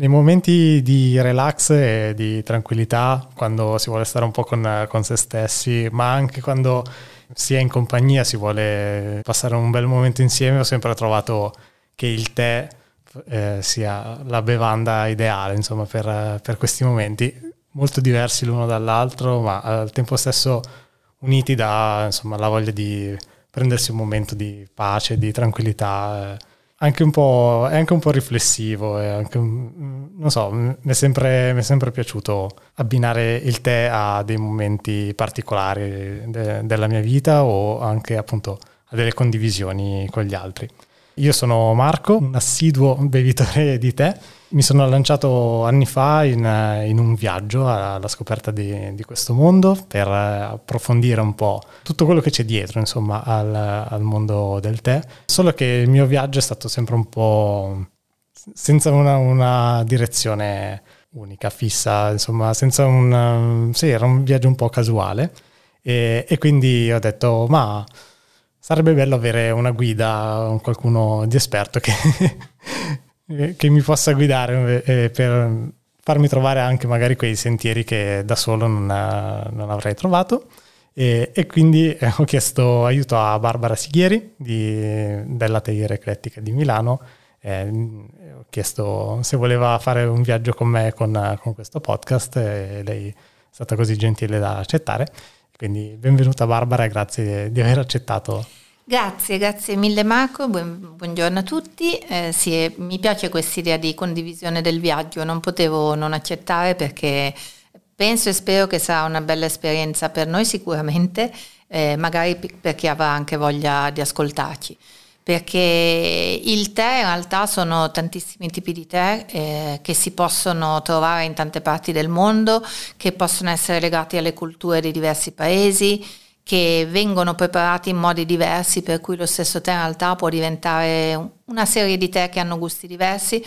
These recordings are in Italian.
Nei momenti di relax e di tranquillità, quando si vuole stare un po' con, con se stessi, ma anche quando si è in compagnia, si vuole passare un bel momento insieme, ho sempre trovato che il tè eh, sia la bevanda ideale insomma, per, per, questi momenti, molto diversi l'uno dall'altro, ma al tempo stesso uniti da insomma, la voglia di prendersi un momento di pace, di tranquillità. Eh anche un po', è anche un po' riflessivo, anche, non so, mi è, sempre, mi è, sempre, piaciuto abbinare il tè a dei momenti particolari de, della mia vita o anche appunto a delle condivisioni con gli altri. Io sono Marco, un assiduo bevitore di tè mi sono lanciato anni fa in, in un viaggio alla scoperta di, di, questo mondo per approfondire un po' tutto quello che c'è dietro, insomma, al, al, mondo del tè. Solo che il mio viaggio è stato sempre un po' senza una, una direzione unica, fissa, insomma, senza un... sì, era un viaggio un po' casuale e, e quindi ho detto, ma sarebbe bello avere una guida, qualcuno di esperto che che mi possa guidare eh, per farmi trovare anche magari quei sentieri che da solo non, non avrei trovato. E, e quindi eh, ho chiesto aiuto a Barbara Sighieri di, della Teiera Eclettica di Milano. Eh, ho chiesto se voleva fare un viaggio con me con, con questo podcast e lei è stata così gentile da accettare. Quindi benvenuta Barbara grazie di aver accettato Grazie, grazie mille Marco, Buon, buongiorno a tutti. Eh, sì, mi piace questa idea di condivisione del viaggio, non potevo non accettare perché penso e spero che sarà una bella esperienza per noi sicuramente, eh, magari per chi avrà anche voglia di ascoltarci. Perché il tè in realtà sono tantissimi tipi di tè eh, che si possono trovare in tante parti del mondo, che possono essere legati alle culture di diversi paesi che vengono preparati in modi diversi, per cui lo stesso tè in realtà può diventare una serie di tè che hanno gusti diversi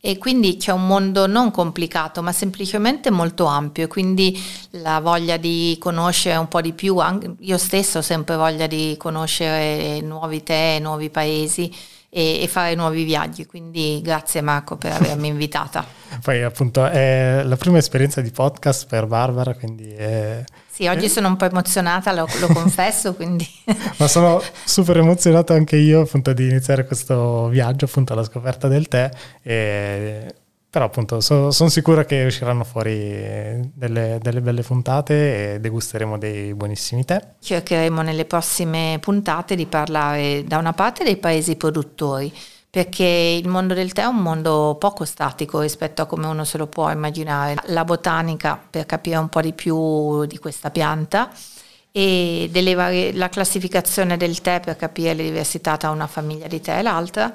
e quindi c'è un mondo non complicato ma semplicemente molto ampio e quindi la voglia di conoscere un po' di più, io stesso ho sempre voglia di conoscere nuovi tè, nuovi paesi e, e fare nuovi viaggi. Quindi grazie Marco per avermi invitata. Poi appunto è la prima esperienza di podcast per Barbara, quindi... È... Sì, oggi sono un po' emozionata, lo, lo confesso, quindi... Ma sono super emozionato anche io appunto di iniziare questo viaggio appunto alla scoperta del tè e però appunto so, sono sicuro che usciranno fuori delle, delle, belle puntate e degusteremo dei buonissimi tè. Cercheremo nelle prossime puntate di parlare da una parte dei paesi produttori, perché il mondo del tè è un mondo poco statico rispetto a come uno se lo può immaginare. La botanica per capire un po' di più di questa pianta e varie, la classificazione del tè per capire le diversità tra una famiglia di tè e l'altra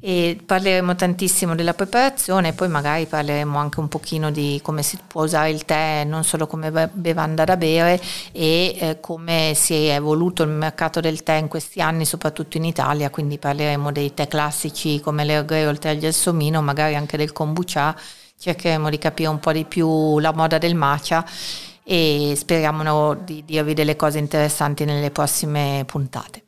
e parleremo tantissimo della preparazione poi magari parleremo anche un pochino di come si può usare il tè non solo come bevanda da bere e eh, come si è evoluto il mercato del tè in questi anni soprattutto in Italia. Quindi parleremo dei tè classici come l'Earl o il tè al gelsomino magari anche del kombucha. Cercheremo di capire un po' di più la moda del matcha e speriamo di dirvi delle cose interessanti nelle prossime puntate